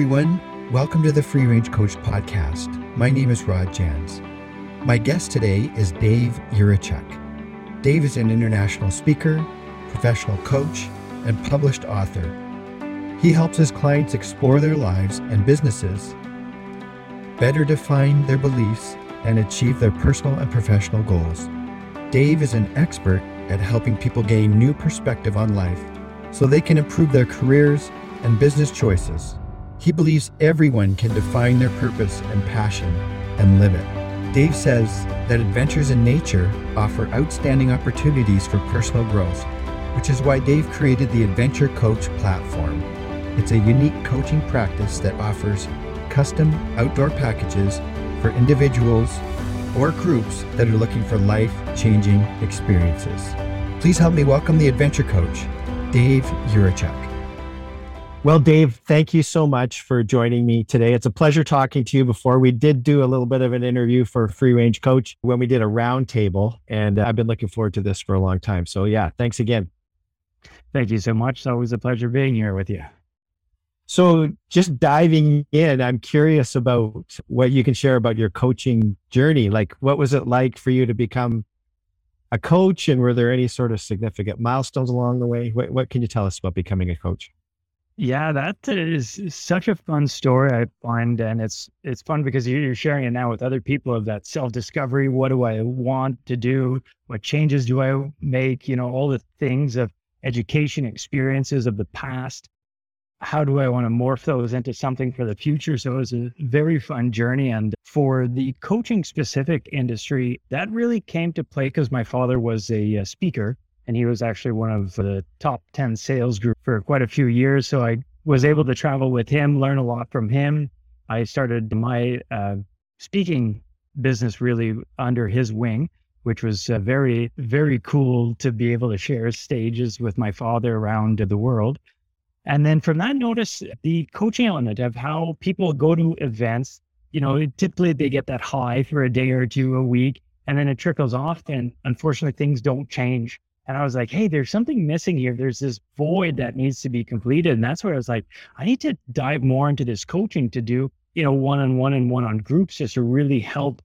everyone. Welcome to the Free Range Coach podcast. My name is Rod Jans. My guest today is Dave Yurichuk. Dave is an international speaker, professional coach, and published author. He helps his clients explore their lives and businesses, better define their beliefs, and achieve their personal and professional goals. Dave is an expert at helping people gain new perspective on life so they can improve their careers and business choices. He believes everyone can define their purpose and passion and live it. Dave says that adventures in nature offer outstanding opportunities for personal growth, which is why Dave created the Adventure Coach platform. It's a unique coaching practice that offers custom outdoor packages for individuals or groups that are looking for life changing experiences. Please help me welcome the Adventure Coach, Dave Yurichuk. Well, Dave, thank you so much for joining me today. It's a pleasure talking to you. Before we did do a little bit of an interview for Free Range Coach when we did a roundtable, and I've been looking forward to this for a long time. So, yeah, thanks again. Thank you so much. It's always a pleasure being here with you. So, just diving in, I'm curious about what you can share about your coaching journey. Like, what was it like for you to become a coach, and were there any sort of significant milestones along the way? What, what can you tell us about becoming a coach? Yeah, that is such a fun story I find, and it's it's fun because you're sharing it now with other people of that self discovery. What do I want to do? What changes do I make? You know, all the things of education experiences of the past. How do I want to morph those into something for the future? So it was a very fun journey. And for the coaching specific industry, that really came to play because my father was a, a speaker and he was actually one of the top 10 sales group for quite a few years. So I was able to travel with him, learn a lot from him. I started my uh, speaking business really under his wing, which was uh, very, very cool to be able to share stages with my father around the world. And then from that, notice the coaching element of how people go to events. You know, typically they get that high for a day or two a week, and then it trickles off. And unfortunately, things don't change. And I was like, hey, there's something missing here. There's this void that needs to be completed. And that's where I was like, I need to dive more into this coaching to do, you know, one on one and one on groups just to really help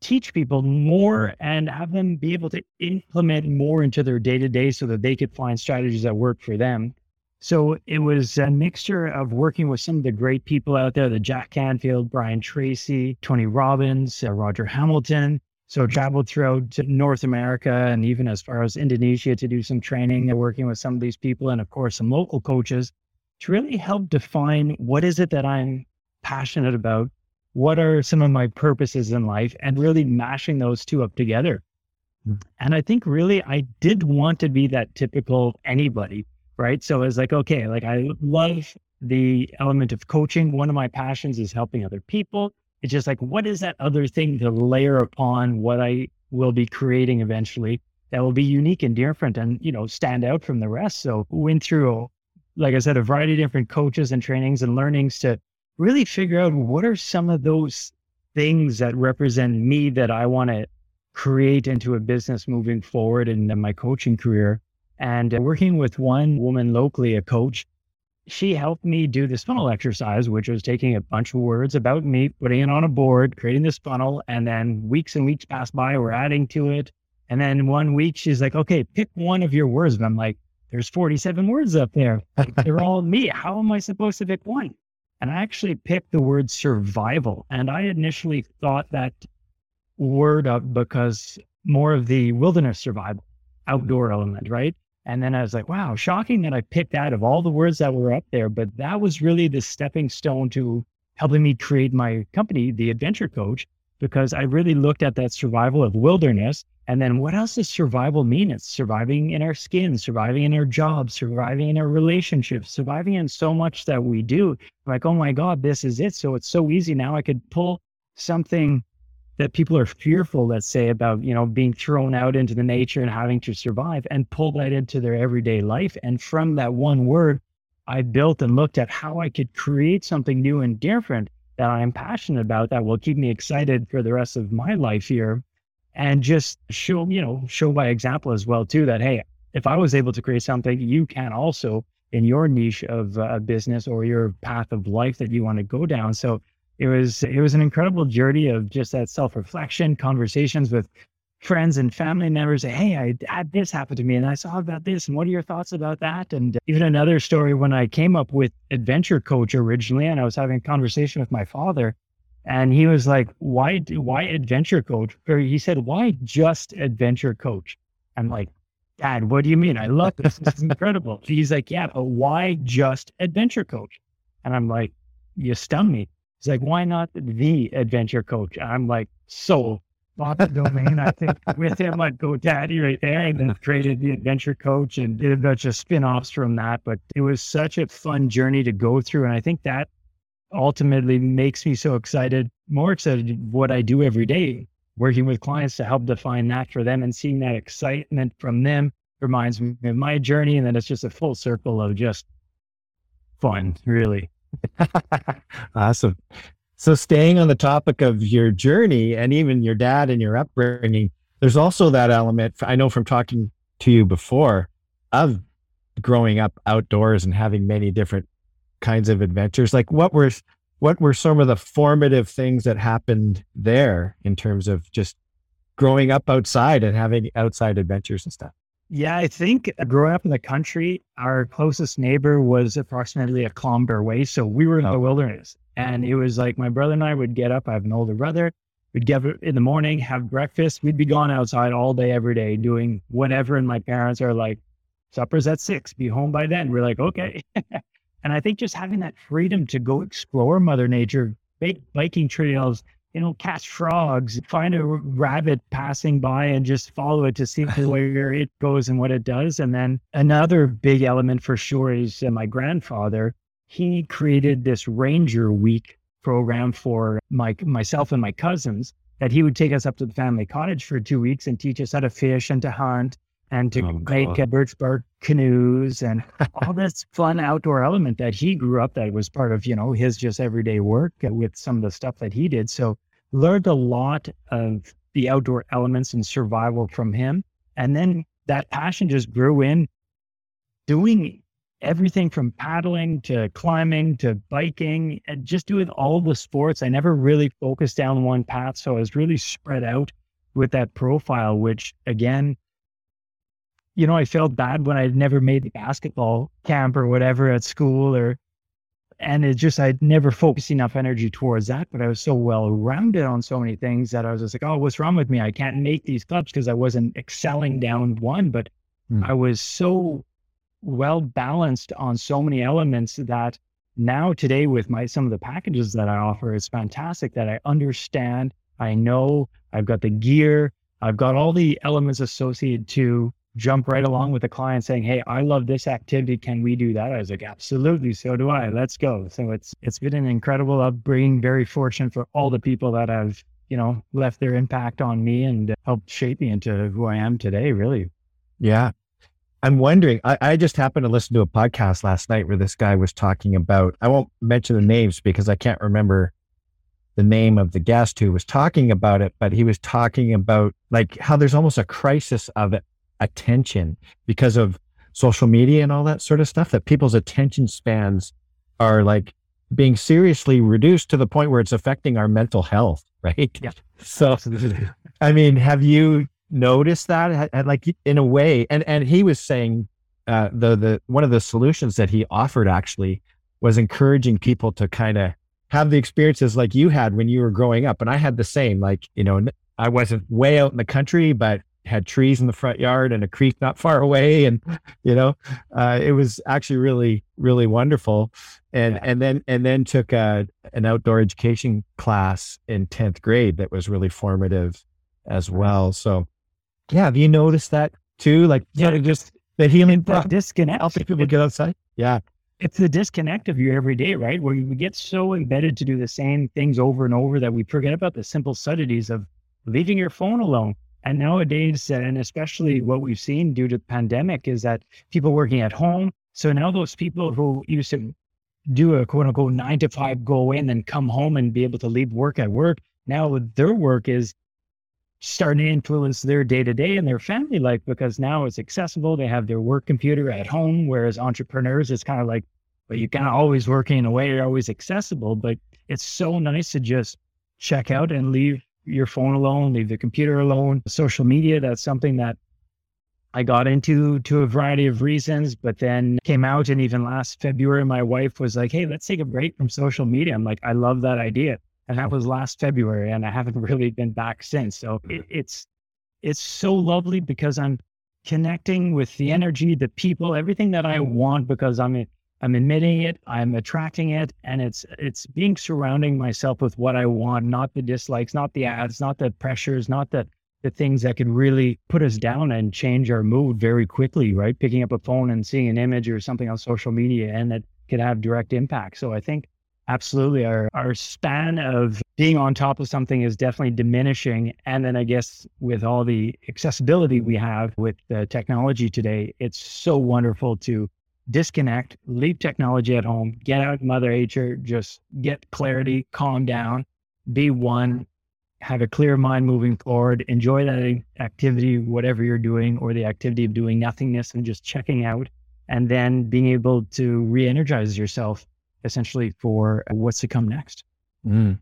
teach people more and have them be able to implement more into their day to day so that they could find strategies that work for them. So it was a mixture of working with some of the great people out there, the Jack Canfield, Brian Tracy, Tony Robbins, uh, Roger Hamilton, so traveled throughout North America and even as far as Indonesia to do some training and working with some of these people and of course some local coaches to really help define what is it that I'm passionate about, what are some of my purposes in life, and really mashing those two up together. Mm. And I think really I did want to be that typical anybody, right? So it's like, okay, like I love the element of coaching. One of my passions is helping other people. It's just like, what is that other thing to layer upon what I will be creating eventually that will be unique and different and, you know, stand out from the rest? So went through, like I said, a variety of different coaches and trainings and learnings to really figure out what are some of those things that represent me that I want to create into a business moving forward in my coaching career. And uh, working with one woman locally, a coach, she helped me do this funnel exercise, which was taking a bunch of words about me, putting it on a board, creating this funnel. And then weeks and weeks passed by, we're adding to it. And then one week she's like, okay, pick one of your words. And I'm like, there's 47 words up there. They're all me. How am I supposed to pick one? And I actually picked the word survival. And I initially thought that word up because more of the wilderness survival, outdoor element, right? And then I was like, wow, shocking that I picked out of all the words that were up there. But that was really the stepping stone to helping me create my company, The Adventure Coach, because I really looked at that survival of wilderness. And then what else does survival mean? It's surviving in our skin, surviving in our jobs, surviving in our relationships, surviving in so much that we do. Like, oh my God, this is it. So it's so easy now. I could pull something that people are fearful, let's say, about, you know, being thrown out into the nature and having to survive and pull that into their everyday life. And from that one word, I built and looked at how I could create something new and different that I'm passionate about that will keep me excited for the rest of my life here. And just show, you know, show by example as well, too, that hey, if I was able to create something, you can also. in your niche of uh, business or your path of life that you want to go down. So it was it was an incredible journey of just that self reflection, conversations with friends and family members. Hey, I had this happen to me, and I saw about this, and what are your thoughts about that? And even another story when I came up with Adventure Coach originally, and I was having a conversation with my father, and he was like, "Why? Why Adventure Coach?" Or he said, "Why just Adventure Coach?" I'm like, Dad, what do you mean? I love this. This is incredible. He's like, Yeah, but why just adventure coach? And I'm like, You stun me. He's like, Why not the adventure coach? I'm like, So bought the domain. I think with him, I'd GoDaddy right there and then created the adventure coach and did a bunch of spin offs from that. But it was such a fun journey to go through. And I think that ultimately makes me so excited, more excited what I do every day working with clients to help define that for them and seeing that excitement from them reminds me of my journey. And then it's just a full circle of just fun, really. awesome. So, staying on the topic of your journey and even your dad and your upbringing, there's also that element. I know from talking to you before of growing up outdoors and having many different kinds of adventures. Like, what were what were some of the formative things that happened there in terms of just growing up outside and having outside adventures and stuff? Yeah, I think growing up in the country, our closest neighbor was approximately a kilometer away. So we were in oh. the wilderness. And it was like my brother and I would get up. I have an older brother. We'd get up in the morning, have breakfast. We'd be gone outside all day, every day, doing whatever. And my parents are like, supper's at six, be home by then. We're like, okay. And I think just having that freedom to go explore Mother Nature, biking trails, you know, catch frogs, find a rabbit passing by and just follow it to see where it goes and what it does. And then another big element for sure is my grandfather. He created this Ranger Week program for my myself and my cousins that he would take us up to the family cottage for two weeks and teach us how to fish and to hunt and to oh, make uh, birch bark canoes and all this fun outdoor element that he grew up that was part of you know his just everyday work with some of the stuff that he did. So learned a lot of the outdoor elements and survival from him. And then that passion just grew in doing everything from paddling to climbing to biking and just doing all the sports. I never really focused down one path so i was really spread out with that profile which again you know, I felt bad when I'd never made the basketball camp or whatever at school or and it just I'd never focused enough energy towards that, but I was so well rounded on so many things that I was just like, oh, what's wrong with me? I can't make these clubs because I wasn't excelling down one, but mm. I was so well balanced on so many elements that now today with my some of the packages that I offer, it's fantastic that I understand, I know, I've got the gear, I've got all the elements associated to jump right along with the client saying, Hey, I love this activity. Can we do that? I was like, absolutely. So do I. Let's go. So it's, it's been an incredible upbringing. Very fortunate for all the people that have, you know, left their impact on me and helped shape me into who I am today, really. Yeah. I'm wondering, I, I just happened to listen to a podcast last night where this guy was talking about, I won't mention the names because I can't remember the name of the guest who was talking about it, but he was talking about like how there's almost a crisis of it attention because of social media and all that sort of stuff that people's attention spans are like being seriously reduced to the point where it's affecting our mental health right? Yeah. So i mean have you noticed that? Like in a way and and he was saying uh, the the one of the solutions that he offered actually was encouraging people to kind of have the experiences like you had when you were growing up and i had the same like you know i wasn't way out in the country but had trees in the front yard and a creek not far away and you know uh, it was actually really really wonderful. And yeah. and then and then took a, an outdoor education class in 10th grade that was really formative as well. So yeah have you noticed that too? Like yeah. just the healing that disconnect. helping people get outside? Yeah. It's the disconnect of your everyday, right? Where we get so embedded to do the same things over and over that we forget about the simple subtleties of leaving your phone alone, and nowadays, and especially what we've seen due to the pandemic, is that people working at home. So now those people who used to do a quote unquote nine to five, go in and come home and be able to leave work at work. Now their work is starting to influence their day to day and their family life because now it's accessible. They have their work computer at home, whereas entrepreneurs, it's kind of like, but you're kind of always working in a way you're always accessible. But it's so nice to just check out and leave your phone alone, leave the computer alone. Social media, that's something that I got into to a variety of reasons, but then came out. And even last February, my wife was like, Hey, let's take a break from social media. I'm like, I love that idea. And that was last February. And I haven't really been back since. So it, mm. it's, it's so lovely because I'm connecting with the energy, the people, everything that I mm. want because I'm, I'm emitting it, I'm attracting it. And it's, it's being surrounding myself with what I want, not the dislikes, not the ads, not the pressures, not the, the things that could really put us down and change our mood very quickly, right? Picking up a phone and seeing an image or something on social media and that could have direct impact. So I think absolutely our, our span of being on top of something is definitely diminishing. And then I guess with all the accessibility we have with the technology today, it's so wonderful to disconnect, leave technology at home, get out of Mother Nature, just get clarity, calm down, be one, have a clear mind moving forward, enjoy that activity, whatever you're doing, or the activity of doing nothingness and just checking out, and then being able to re energize yourself essentially for what's to come next. Mm.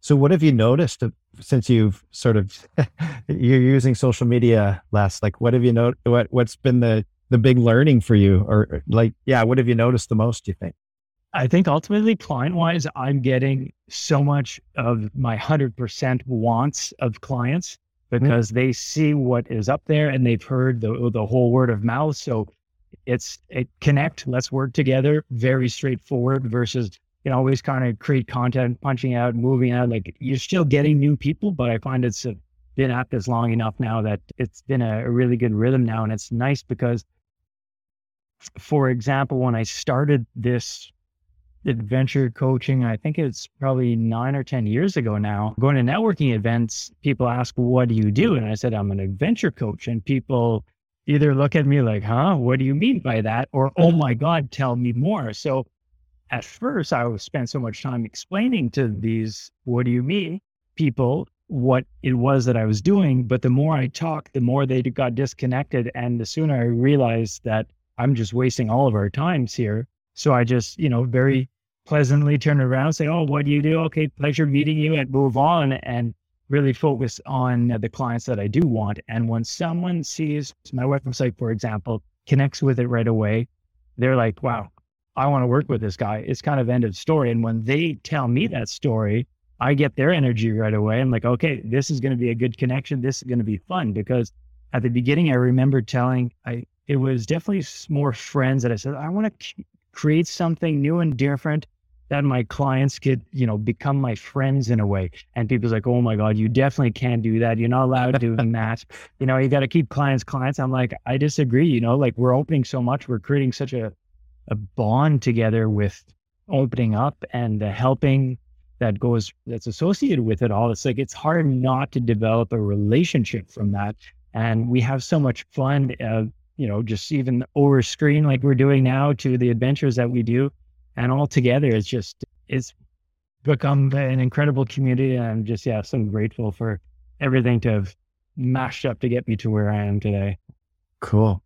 So, what have you noticed since you've sort of you're using social media less? Like, what have you noticed? What what's been the the big learning for you, or like, yeah, what have you noticed the most? Do you think? I think ultimately, client wise, I'm getting so much of my 100% wants of clients mm-hmm. because mm-hmm. they see what is up there and they've heard the, the whole word of mouth. So it's it connect, let's work together, very straightforward versus you know, always kind of create content, punching out, moving out. Like you're still getting new people, but I find it's been at this long enough now that it's been a, a really good rhythm now. And it's nice because, for example, when I started this adventure coaching, I think it's probably nine or 10 years ago now. Going to networking events, people ask, What do you do? And I said, I'm an adventure coach. And people either look at me like, Huh, what do you mean by that? Or, Oh my God, tell me more. So at first, I spend so much time explaining to these, What do you mean? people what it was that I was doing. But the more I talked, the more they got disconnected. And the sooner I realized that I'm just wasting all of our times here. So I just, you know, very mm-hmm. pleasantly turn around, say, "Oh, what do you do? Okay, pleasure meeting you," and move on, and really focus on the clients that I do want. And when someone sees my website, for example, connects with it right away, they're like, "Wow, I want to work with this guy." It's kind of end of story. And when they tell me that story, I get their energy right away. I'm like, "Okay, this is going to be a good connection. This is going to be fun." Because at the beginning, I remember telling I it was definitely more friends that I said, "I want to." create something new and different that my clients could, you know, become my friends in a way. And people's like, oh my God, you definitely can't do that. You're not allowed to do that. You know, you got to keep clients clients. I'm like, I disagree. You know, like we're opening so much, we're creating such a, a bond together with opening up and the helping that goes that's associated with it all. It's like it's hard not to develop a relationship from that. And we have so much fun, uh, you know, just even over screen like we're doing now to the adventures that we do. And all together it's just it's become an incredible community. And i'm just yeah so grateful for everything to have mashed up to get me to where i am today. Cool.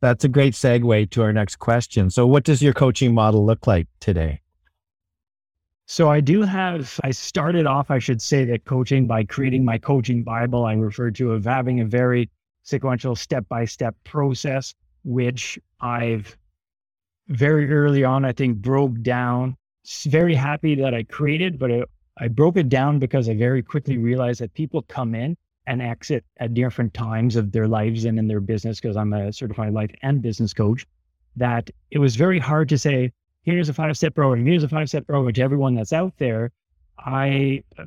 That's a great segue to our next question. So what does your coaching model look like today? So I do have, I started off, I should say that coaching by creating my coaching Bible. I refer to of having a very sequential step by step process, which I've very early on, I think broke down. Very happy that I created, but it, I broke it down because I very quickly realized that people come in and exit at different times of their lives and in their business because I'm a certified life and business coach. That it was very hard to say, here's a five step program, here's a five step program to everyone that's out there. I uh,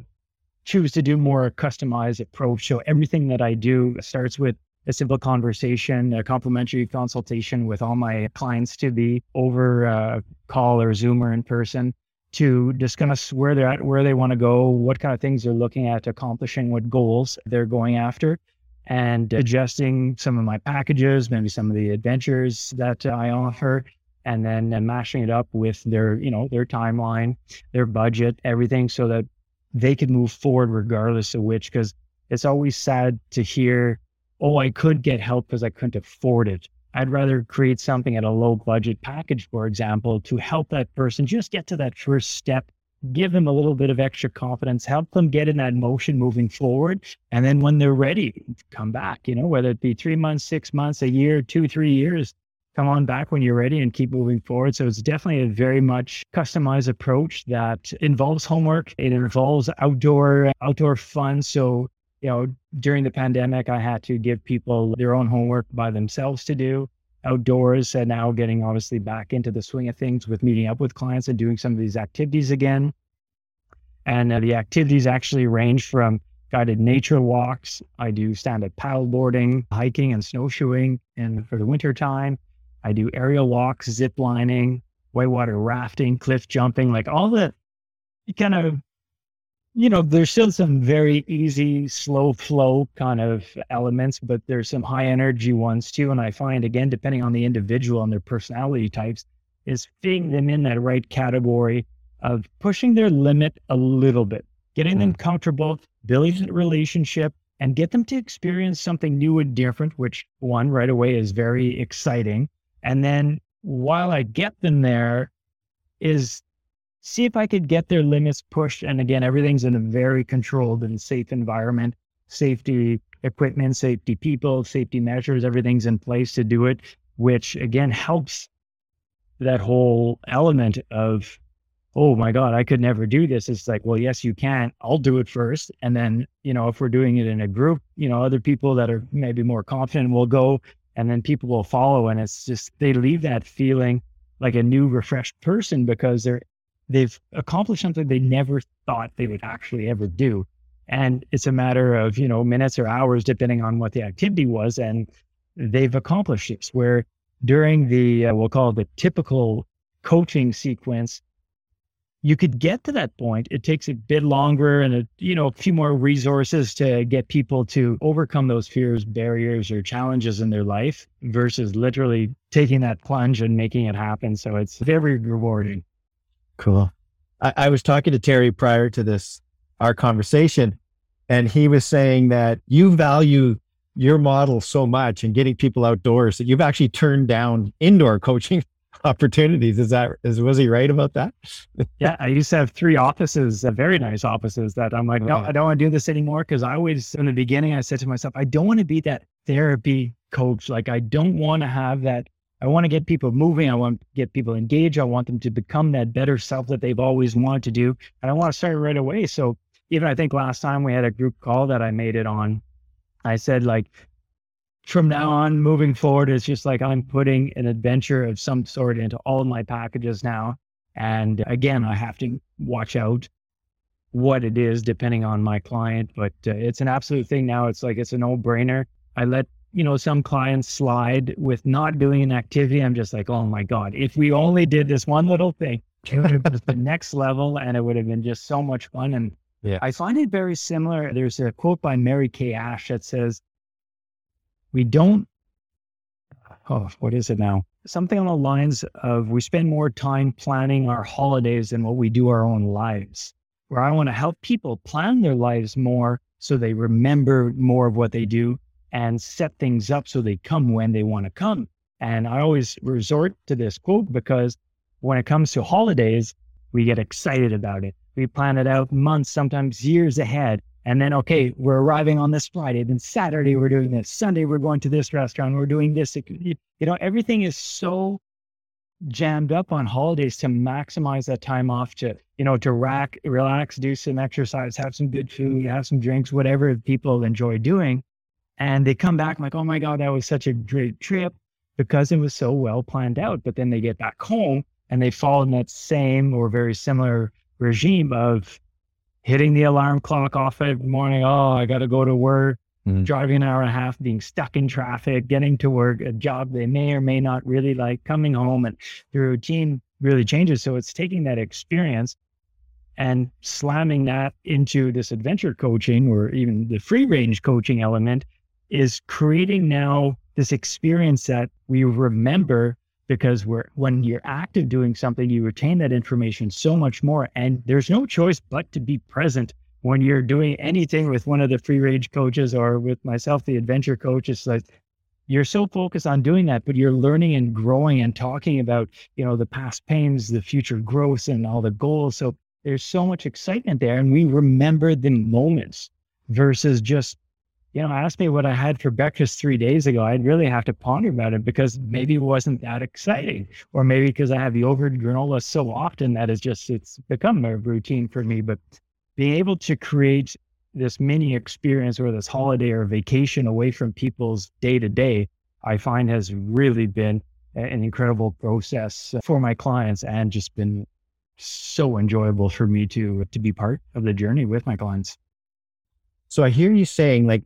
choose to do more customized approach. So everything that I do starts with a simple conversation, a complimentary consultation with all my clients to be over uh, call or Zoom or in person to discuss where they're at, where they want to go, what kind of things they're looking at accomplishing, what goals they're going after, and adjusting some of my packages, maybe some of the adventures that I offer, and then uh, mashing it up with their, you know, their timeline, their budget, everything, so that they could move forward regardless of which. Because it's always sad to hear, oh, I could get help because I couldn't afford it. I'd rather create something at a low budget package, for example, to help that person just get to that first step, give them a little bit of extra confidence, help them get in that motion moving forward. And then when they're ready, come back, you know, whether it be three months, six months, a year, two, three years, come on back when you're ready and keep moving forward. So it's definitely a very much customized approach that involves homework. It involves outdoor, outdoor fun. So you know, during the pandemic, I had to give people their own homework by themselves to do outdoors and now getting obviously back into the swing of things with meeting up with clients and doing some of these activities again. And uh, the activities actually range from guided nature walks. I do stand up paddleboarding, hiking and snowshoeing. And for the winter time, I do aerial walks, zip lining, whitewater rafting, cliff jumping, like all the kind of you know, there's still some very easy, slow flow kind of elements, but there's some high energy ones too. And I find, again, depending on the individual and their personality types, is fitting them in that right category of pushing their limit a little bit, getting them mm. comfortable, building a relationship, and get them to experience something new and different, which one right away is very exciting. And then while I get them there, is see if I could get their limits pushed. And again, everything's in a very controlled and safe environment, safety equipment, safety people, safety measures, everything's in place to do it, which again helps that whole element of, oh my God, I could never do this. It's like, well, yes, you can. I'll do it first. And then, you know, if we're doing it in a group, you know, other people that are maybe more confident will go and then people will follow. And it's just, they leave that feeling like a new, refreshed person because they're they've accomplished something they never thought they would actually ever do. And it's a matter of, you know, minutes or hours, depending on what the activity was. And they've accomplished this where during the, uh, we'll call it the typical coaching sequence, you could get to that point. It takes a bit longer and a, you know, a few more resources to get people to overcome those fears, barriers, or challenges in their life versus literally taking that plunge and making it happen. So it's very rewarding. Cool. I, I was talking to Terry prior to this, our conversation, and he was saying that you value your model so much and getting people outdoors that you've actually turned down indoor coaching opportunities. Is that is was he right about that? yeah, I used to have three offices, uh, very nice offices that I'm like, no, uh-huh. I don't want to do this anymore because I always in the beginning I said to myself, I don't want to be that therapy coach. Like I don't want to have that I want to get people moving. I want to get people engaged. I want them to become that better self that they've always wanted to do. And I want to start right away. So even I think last time we had a group call that I made it on, I said like from now on moving forward, it's just like I'm putting an adventure of some sort into all of my packages now. And again, I have to watch out what it is depending on my client, but uh, it's an absolute thing now. It's like it's a no brainer. I let you know, some clients slide with not doing an activity. I'm just like, oh my God, if we only did this one little thing, it would have been the next level and it would have been just so much fun. And yeah. I find it very similar. There's a quote by Mary Kay Ash that says, we don't, oh, what is it now? Something on the lines of we spend more time planning our holidays than what we do our own lives. Where I want to help people plan their lives more so they remember more of what they do and set things up so they come when they want to come. And I always resort to this quote because when it comes to holidays, we get excited about it. We plan it out months, sometimes years ahead. And then, okay, we're arriving on this Friday. Then Saturday, we're doing this. Sunday, we're going to this restaurant. We're doing this. You know, everything is so jammed up on holidays to maximize that time off to, you know, to rack, relax, do some exercise, have some good food, have some drinks, whatever people enjoy doing. And they come back like, oh my God, that was such a great trip because it was so well planned out. But then they get back home and they fall in that same or very similar regime of hitting the alarm clock off every morning. Oh, I got to go to work, mm-hmm. driving an hour and a half, being stuck in traffic, getting to work, a job they may or may not really like, coming home, and the routine really changes. So it's taking that experience and slamming that into this adventure coaching or even the free range coaching element is creating now this experience that we remember because we're when you're active doing something you retain that information so much more and there's no choice but to be present when you're doing anything with one of the free range coaches or with myself, the adventure coach, it's like you're so focused on doing that, but you're learning and growing and talking about, you know, the past pains, the future growth and all the goals. So there's so much excitement there. And we remember the moments versus just, you know, ask me what I had for breakfast three days ago. I'd really have to ponder about it because maybe it wasn't that exciting. Or maybe because I have yogurt granola so often that it's just it's become a routine for me. But being able to create this mini experience or this holiday or vacation away from people's day to day, I find has really been an incredible process for my clients and just been so enjoyable for me to to be part of the journey with my clients. So I hear you saying like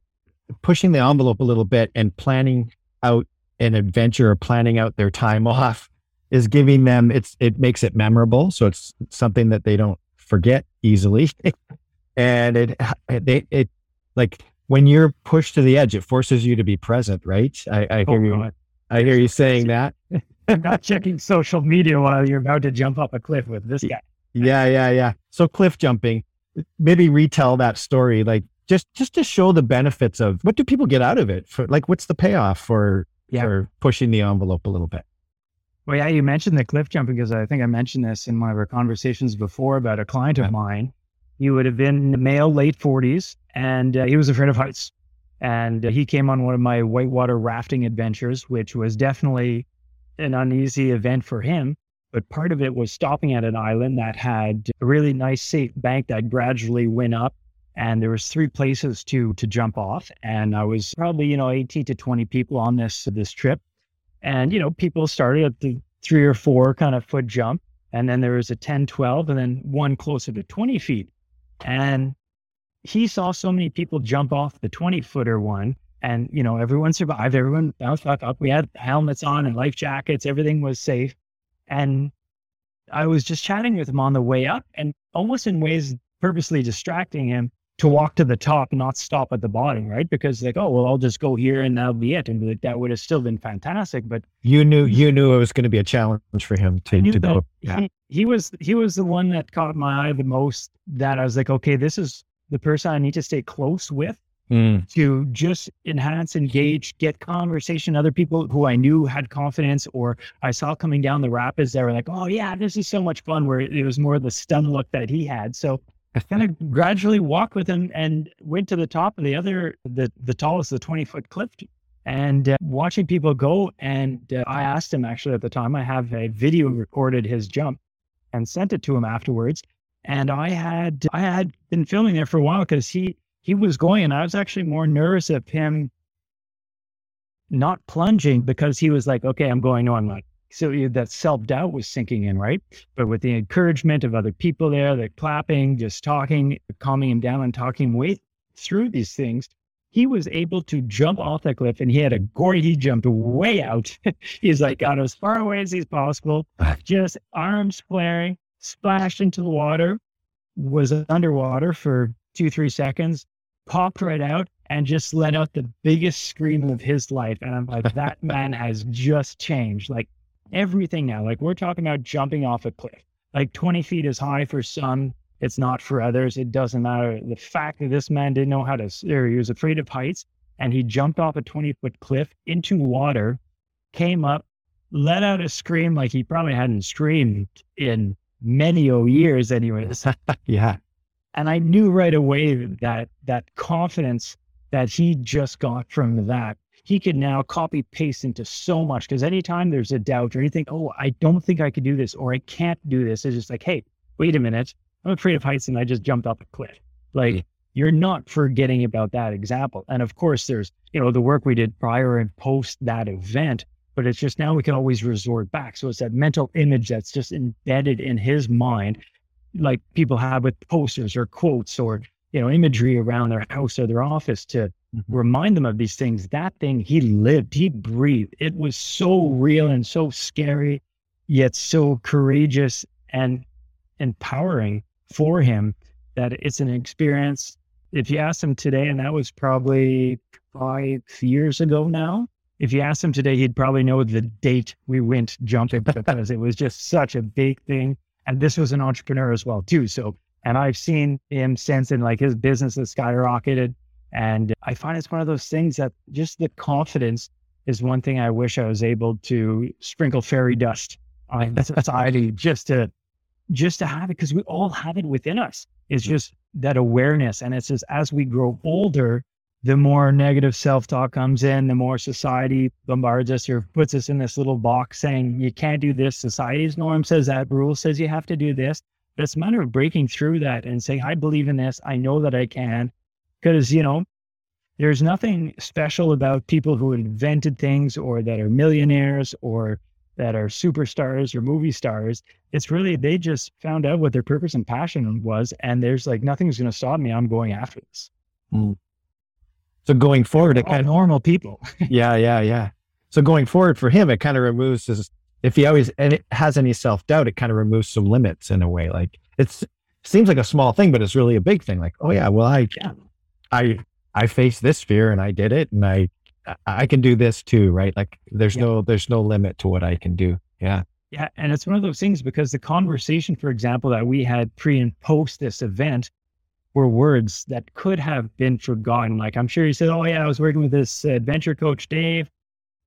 pushing the envelope a little bit and planning out an adventure or planning out their time off is giving them it's it makes it memorable. So it's something that they don't forget easily. and it, it, it, like when you're pushed to the edge, it forces you to be present, right? I, I oh, hear oh, you. God. I hear you saying that. I'm not checking social media while you're about to jump up a cliff with this guy. Yeah, yeah, yeah. So cliff jumping, maybe retell that story, like just just to show the benefits of what do people get out of it? For like, what's the payoff for yeah. for pushing the envelope a little bit? Well, yeah, you mentioned the cliff jumping because I think I mentioned this in one of our conversations before about a client of mine he would have been male, late 40s, and uh, he was afraid of heights. And uh, he came on one of my whitewater rafting adventures, which was definitely an uneasy event for him. But part of it was stopping at an island that had a really nice, safe bank that gradually went up. And there was three places to to jump off. And I was probably, you know, 18 to 20 people on this this trip. And, you know, people started at the three or four kind of foot jump. And then there was a 10, 12, and then one closer to 20 feet. And he saw so many people jump off the 20 footer one and, you know, everyone survived. Everyone bounced back up. We had helmets on and life jackets. Everything was safe. And I was just chatting with him on the way up and almost in ways purposely distracting him to walk to the top not stop at the bottom, right? Because like, oh well, I'll just go here and that'll be it, and that would have still been fantastic. But you knew you knew it was going to be a challenge for him to, to go. Yeah. He, he was he was the one that caught my eye the most. That I was like, okay, this is the person I need to stay close with mm. to just enhance, engage, get conversation. Other people who I knew had confidence or I saw coming down the rapids, they were like, oh yeah, this is so much fun. Where it was more the stun look that he had. So kind of gradually walked with him and went to the top of the other, the, the tallest, the 20 foot cliff and uh, watching people go. And uh, I asked him actually at the time, I have a video recorded his jump and sent it to him afterwards. And I had, I had been filming there for a while because he, he was going and I was actually more nervous of him not plunging because he was like, okay, I'm going. No, I'm not so that self doubt was sinking in, right? But with the encouragement of other people there, the clapping, just talking, calming him down and talking way through these things, he was able to jump off that cliff and he had a gory, he jumped way out. he's like got as far away as he's possible, just arms flaring, splashed into the water, was underwater for two, three seconds, popped right out and just let out the biggest scream of his life. And I'm like, that man has just changed. Like everything now. Like we're talking about jumping off a cliff. Like 20 feet is high for some, it's not for others. It doesn't matter. The fact that this man didn't know how to, or er, he was afraid of heights and he jumped off a 20 foot cliff into water, came up, let out a scream like he probably hadn't screamed in many years, anyways. yeah. And I knew right away that that confidence that he just got from that he can now copy paste into so much because anytime there's a doubt or anything, oh, I don't think I could do this or I can't do this, it's just like, hey, wait a minute. I'm afraid of heights and I just jumped off a cliff. Like mm. you're not forgetting about that example. And of course, there's, you know, the work we did prior and post that event, but it's just now we can always resort back. So it's that mental image that's just embedded in his mind, like people have with posters or quotes or, you know, imagery around their house or their office to mm-hmm. remind them of these things. That thing he lived, he breathed. It was so real and so scary, yet so courageous and empowering for him that it's an experience. If you ask him today, and that was probably five years ago now, if you ask him today, he'd probably know the date we went jumping because it was just such a big thing. And this was an entrepreneur as well, too. So And I've seen him since and like his business has skyrocketed. And I find it's one of those things that just the confidence is one thing I wish I was able to sprinkle fairy dust on society just to just to have it because we all have it within us. It's mm. just that awareness. And it's just as we grow older, the more negative self-talk comes in, the more society bombards us or puts us in this little box saying you can't do this. Society's norm says that, rule says you have to do this. But it's a matter of breaking through that and saying, I believe in this. I know that I can. Because, you know, there's nothing special about people who invented things or that are millionaires or that are superstars or movie stars. It's really, they just found out what their purpose and passion was. And there's like, nothing's going to stop me. I'm going after this. Mm. So going forward, it kind of normal people. yeah, yeah, yeah. So going forward for him, it kind of removes his, if he always and it has any self doubt, it kind of removes some limits in a way. Like it seems like a small thing, but it's really a big thing. Like, oh yeah, well I, yeah. I I faced this fear and I did it and I I can do this too, right? Like there's yeah. no there's no limit to what I can do. Yeah. Yeah. And it's one of those things because the conversation, for example, that we had pre and post this event were words that could have been forgotten. Like I'm sure you said, Oh yeah, I was working with this adventure coach, Dave.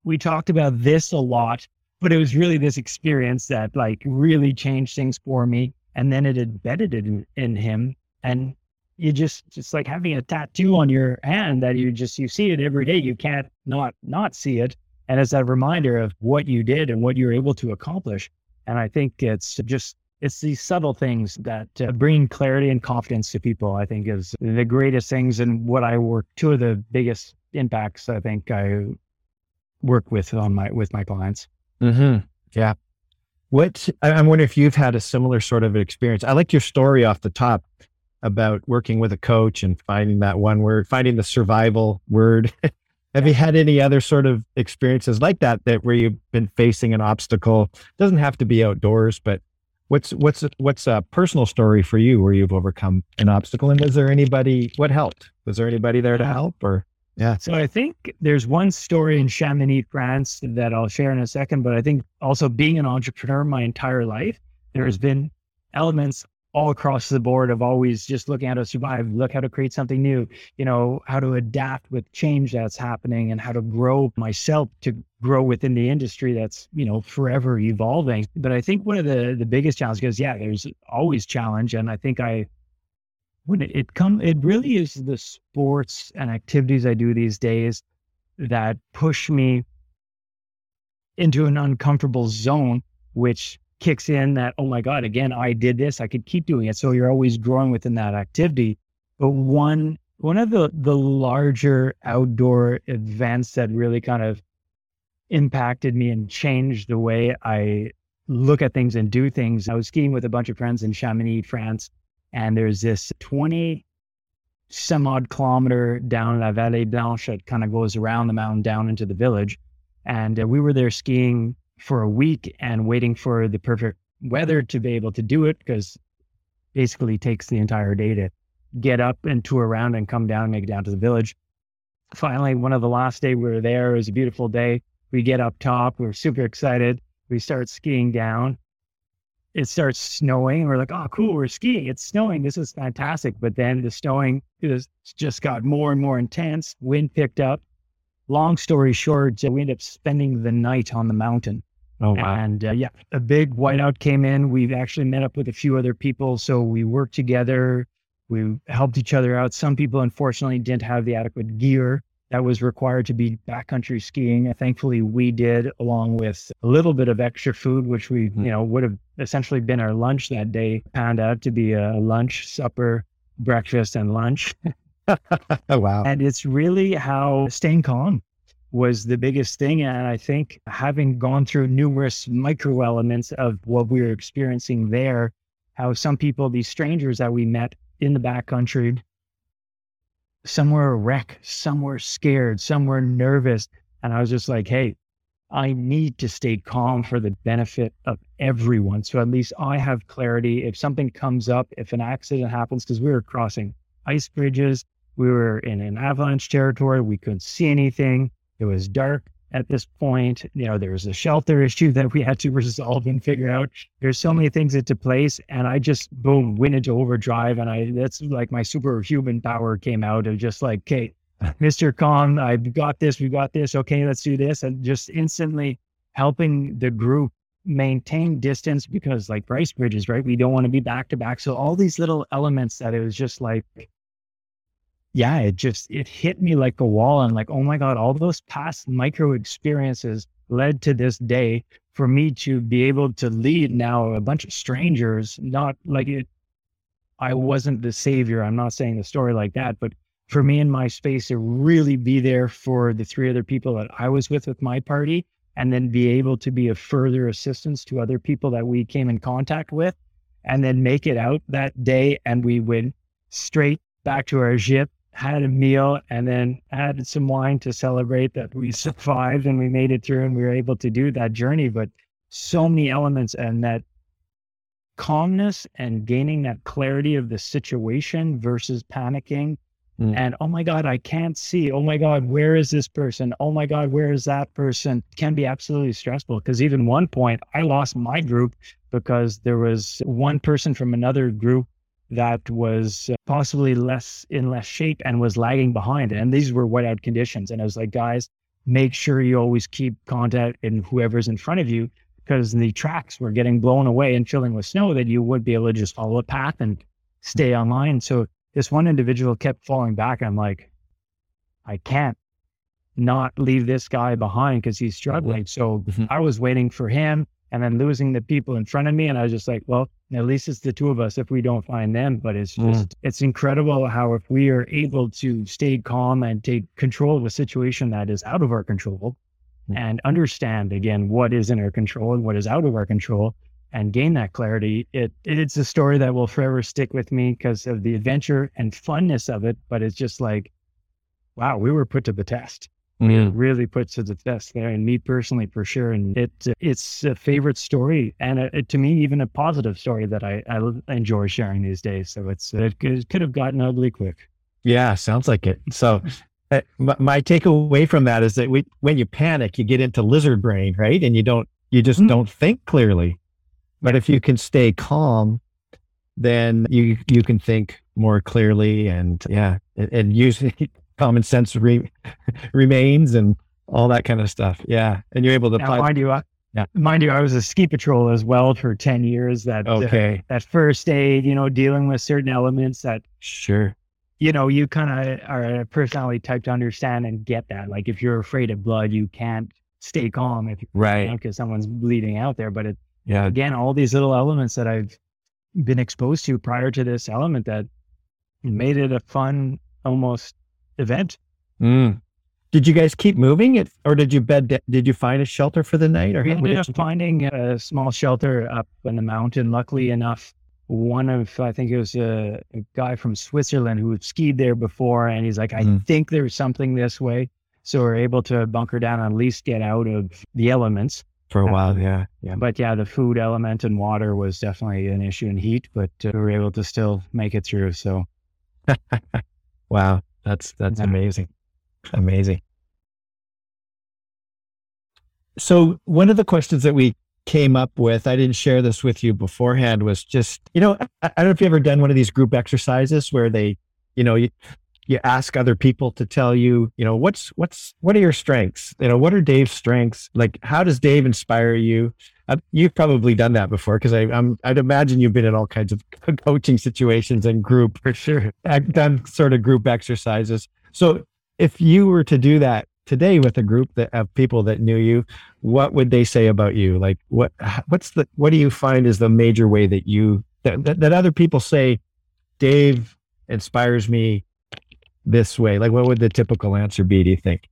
We talked about this a lot, but it was really this experience that like really changed things for me. And then it embedded it in, in him. And you just just like having a tattoo on your hand that you just you see it every day you can't not not see it and it's that reminder of what you did and what you're able to accomplish and i think it's just it's these subtle things that uh, bring clarity and confidence to people i think is the greatest things and what i work two of the biggest impacts i think i work with on my with my clients mm-hmm. yeah what i'm wondering if you've had a similar sort of experience i like your story off the top about working with a coach and finding that one word, finding the survival word. Have you had any other sort of experiences like that that where you've been facing an obstacle? Doesn't have to be outdoors, but what's what's what's a personal story for you where you've overcome an obstacle? And was there anybody? What helped? Was there anybody there to help? Or yeah. So I think there's one story in Chamonix, France, that I'll share in a second. But I think also being an entrepreneur my entire life, there has been elements all across the board of always just looking how to survive, look how to create something new, you know, how to adapt with change that's happening and how to grow myself to grow within the industry that's, you know, forever evolving. But I think one of the the biggest challenges yeah, there's always challenge. And I think I when it, it it really is the sports and activities I do these days that push me into an uncomfortable zone, which kicks in that, oh my God, again, I did this, I could keep doing it. So you're always growing within that activity. But one one of the the larger outdoor events that really kind of impacted me and changed the way I look at things and do things. I was skiing with a bunch of friends in Chamonix, France, and there's this 20 some odd kilometer down La Vallée Blanche that kind of goes around the mountain down into the village. And uh, we were there skiing for a week and waiting for the perfect weather to be able to do it because basically takes the entire day to get up and tour around and come down and make it down to the village. Finally, one of the last day we were there, it was a beautiful day. We get up top, we are super excited. We start skiing down. It starts snowing. We're like, oh, cool, we're skiing. It's snowing. This is fantastic. But then the snowing just got more and more intense. Wind picked up. Long story short, we ended up spending the night on the mountain. Oh, wow. And uh, yeah, a big whiteout came in. We've actually met up with a few other people. So we worked together. We helped each other out. Some people, unfortunately, didn't have the adequate gear that was required to be backcountry skiing. Thankfully, we did, along with a little bit of extra food, which we, mm-hmm. you know, would have essentially been our lunch that day, panned out to be a lunch, supper, breakfast, and lunch. oh, wow. And it's really how staying calm was the biggest thing. And I think having gone through numerous micro elements of what we were experiencing there, how some people, these strangers that we met in the backcountry, some were a wreck, some were scared, some were nervous. And I was just like, hey, I need to stay calm for the benefit of everyone. So at least I have clarity. If something comes up, if an accident happens, because we were crossing ice bridges, we were in an avalanche territory, we couldn't see anything. It was dark. At this point. You know, there was a shelter issue that we had to resolve and figure out. There's so many things into place, and I just boom went into overdrive, and I that's like my superhuman power came out of just like, okay, Mr. Calm, I've got this, we've got this. Okay, let's do this, and just instantly helping the group maintain distance because like Bryce Bridges, right? We don't want to be back to back. So all these little elements that it was just like yeah, it just it hit me like a wall and like, oh my God, all those past micro experiences led to this day for me to be able to lead now a bunch of strangers, not like it I wasn't the savior. I'm not saying the story like that, but for me in my space to really be there for the three other people that I was with with my party and then be able to be a further assistance to other people that we came in contact with and then make it out that day and we went straight back to our ship had a meal and then added some wine to celebrate that we survived and we made it through and we were able to do that journey. But so many elements and that calmness and gaining that clarity of the situation versus panicking. Mm. And oh my God, I can't see. Oh my God, where is this person? Oh my God, where is that person? can be absolutely stressful because even one point I lost my group because there was one person from another group that was uh, possibly less in less shape and was lagging behind. And these were whiteout conditions. And I was like, guys, make sure you always keep contact in whoever's in front of you because the tracks were getting blown away and filling with snow that you would be able to just follow a path and stay online. So this one individual kept falling back. I'm like, I can't not leave this guy behind because he's struggling. So mm-hmm. I was waiting for him and then losing the people in front of me. And I was just like, well, at least it's the two of us if we don't find them. But it's mm. just, mm. it's incredible how if we are able to stay calm and take control of a situation that is out of our control mm. and understand again what is in our control and what is out of our control and gain that clarity, it it's a story that will forever stick with me because of the adventure and funness of it. But it's just like, wow, we were put to the test mm. really puts to the test there. And me personally, for sure. And it it's a favorite story, and a, to me, even a positive story that I, I enjoy sharing these days. So it's it could have gotten ugly quick. Yeah, sounds like it. So. Uh, my takeaway from that is that we, when you panic, you get into lizard brain, right? And you don't, you just mm-hmm. don't think clearly. But if you can stay calm, then you you can think more clearly and yeah, and, and use common sense re- remains and all that kind of stuff. Yeah. And you're able to now, mind you, I, yeah. mind you, I was a ski patrol as well for 10 years. That, uh, okay. Uh, that first aid, you know, dealing with certain elements that sure. You know, you kind of are a personality type to understand and get that. Like if you're afraid of blood, you can't stay calm if right because someone's bleeding out there. But it, yeah, again, all these little elements that I've been exposed to prior to this element that made it a fun, almost event. Mm. Did you guys keep moving it, or did you bed? Did you find a shelter for the night, or we ended up finding a small shelter up in the mountain? Luckily enough, one of I think it was a, a guy from Switzerland who had skied there before, and he's like, I mm. think there's something this way. So we're able to bunker down and at least get out of the elements for a uh, while. Yeah, yeah. But yeah, the food element and water was definitely an issue in heat, but uh, we were able to still make it through. So, wow. That's that's yeah. amazing. Amazing. So one of the questions that we came up with, I didn't share this with you beforehand, was just, you know, I, I don't know if you've ever done one of these group exercises where they, you know, you, you ask other people to tell you, you know, what's what's what are your strengths? You know, what are Dave's strengths? Like, how does Dave inspire you? Uh, you've probably done that before because I'm I'd imagine you've been in all kinds of coaching situations and group for sure. I've done sort of group exercises. So if you were to do that today with a group that of people that knew you, what would they say about you? Like what what's the what do you find is the major way that you that, that, that other people say, Dave inspires me this way? Like what would the typical answer be, do you think?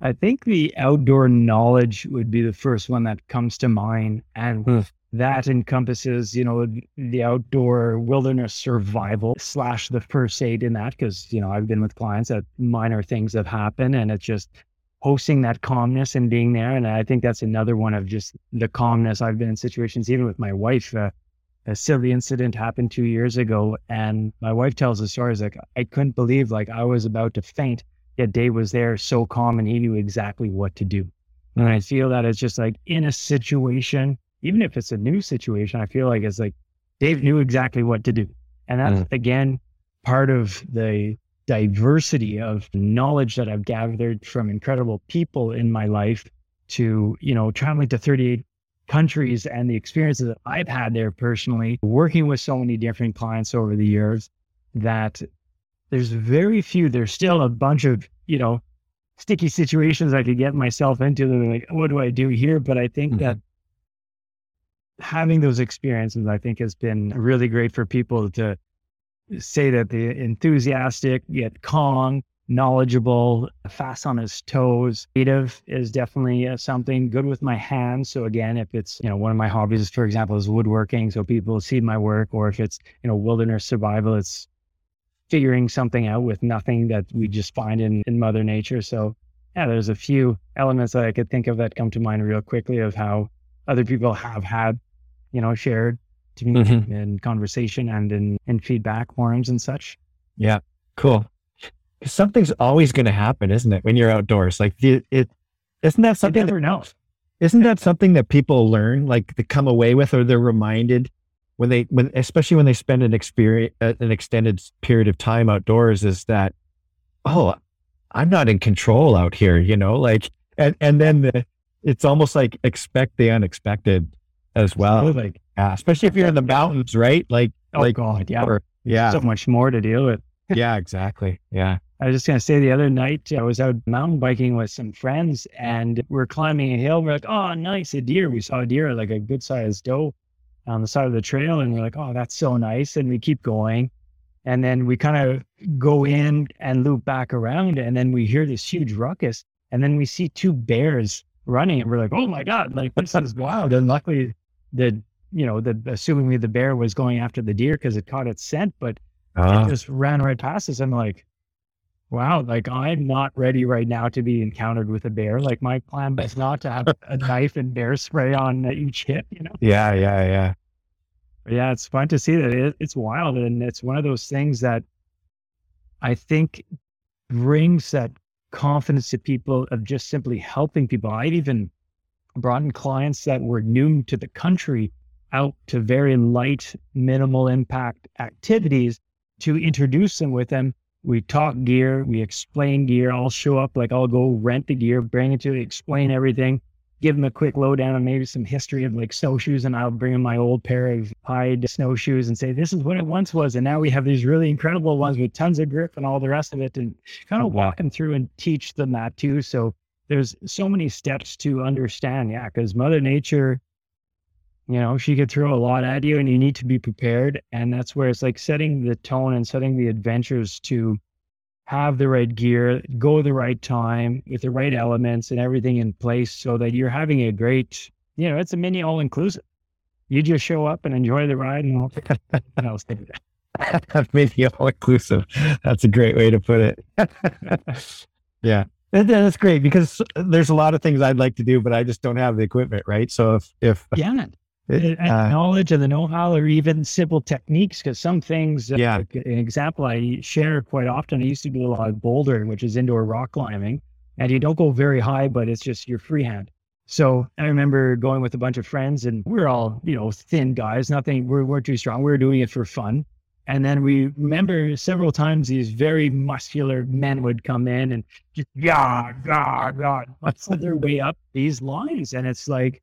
I think the outdoor knowledge would be the first one that comes to mind. And hmm. that encompasses, you know, the outdoor wilderness survival slash the first aid in that. Cause, you know, I've been with clients that minor things have happened and it's just hosting that calmness and being there. And I think that's another one of just the calmness. I've been in situations, even with my wife, uh, a silly incident happened two years ago. And my wife tells the story. stories like, I couldn't believe like I was about to faint Yet Dave was there so calm and he knew exactly what to do. And I feel that it's just like in a situation, even if it's a new situation, I feel like it's like Dave knew exactly what to do. And that's mm. again part of the diversity of knowledge that I've gathered from incredible people in my life to, you know, traveling to 38 countries and the experiences that I've had there personally, working with so many different clients over the years that there's very few, there's still a bunch of, you know, sticky situations I could get myself into. And like, what do I do here? But I think mm-hmm. that having those experiences, I think has been really great for people to say that the enthusiastic yet calm, knowledgeable, fast on his toes. Creative is definitely uh, something good with my hands. So again, if it's, you know, one of my hobbies, for example, is woodworking. So people see my work, or if it's, you know, wilderness survival, it's figuring something out with nothing that we just find in, in mother nature. So yeah, there's a few elements that I could think of that come to mind real quickly of how other people have had, you know, shared to me mm-hmm. in conversation and in, in feedback forums and such. Yeah. Cool. Something's always going to happen, isn't it? When you're outdoors, like the, it, isn't that something? You never that, know. Isn't that something that people learn, like they come away with, or they're reminded when they, when especially when they spend an experience, uh, an extended period of time outdoors, is that, oh, I'm not in control out here, you know, like, and and then the, it's almost like expect the unexpected as well. Like, yeah, especially if you're in the mountains, right? Like, oh like, God, yeah, or, yeah, so much more to deal with. yeah, exactly. Yeah. I was just gonna say the other night I was out mountain biking with some friends and we're climbing a hill. We're like, oh, nice, a deer. We saw a deer, like a good sized doe on the side of the trail, and we're like, oh, that's so nice. And we keep going, and then we kind of go in and loop back around, and then we hear this huge ruckus, and then we see two bears running, and we're like, oh my god, like this is wild. And luckily, the you know, the assumingly the bear was going after the deer because it caught its scent, but uh, it just ran right past us. I'm like, wow, like I'm not ready right now to be encountered with a bear. Like my plan is not to have a knife and bear spray on each hip, you know? Yeah, yeah, yeah. But yeah, it's fun to see that it, it's wild. And it's one of those things that I think brings that confidence to people of just simply helping people. I've even brought in clients that were new to the country out to very light, minimal impact activities to introduce them with them. We talk gear, we explain gear. I'll show up, like I'll go rent the gear, bring it to explain everything, give them a quick lowdown on maybe some history of like snowshoes, and I'll bring them my old pair of hide snowshoes and say, this is what it once was. And now we have these really incredible ones with tons of grip and all the rest of it, and kind of oh, walk them through and teach them that too. So there's so many steps to understand. Yeah, because Mother Nature you know, she could throw a lot at you and you need to be prepared. And that's where it's like setting the tone and setting the adventures to have the right gear, go the right time with the right elements and everything in place so that you're having a great, you know, it's a mini all inclusive. You just show up and enjoy the ride and I'll stay there. mini all inclusive. That's a great way to put it. yeah. That's great because there's a lot of things I'd like to do, but I just don't have the equipment, right? So if if yeah, uh, knowledge and the know-how or even simple techniques because some things uh, yeah. an example i share quite often i used to do a lot of bouldering which is indoor rock climbing and you don't go very high but it's just your freehand. So i remember going with a bunch of friends and we are all you know thin guys nothing we weren't too strong we were doing it for fun. And then we remember several times these very muscular men would come in and just yeah, yeah, yeah, muscle their way up these lines. And it's like,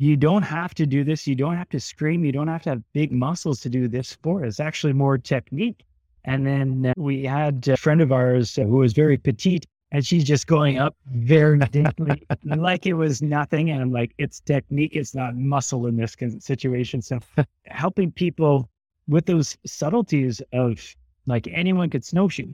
you don't have to do this. You don't have to scream. You don't have to have big muscles to do this sport. It's actually more technique. And then uh, we had a friend of ours who was very petite and she's just going up very gently, like it was nothing. And I'm like, it's technique. It's not muscle in this situation. So helping people with those subtleties of like anyone could snowshoe,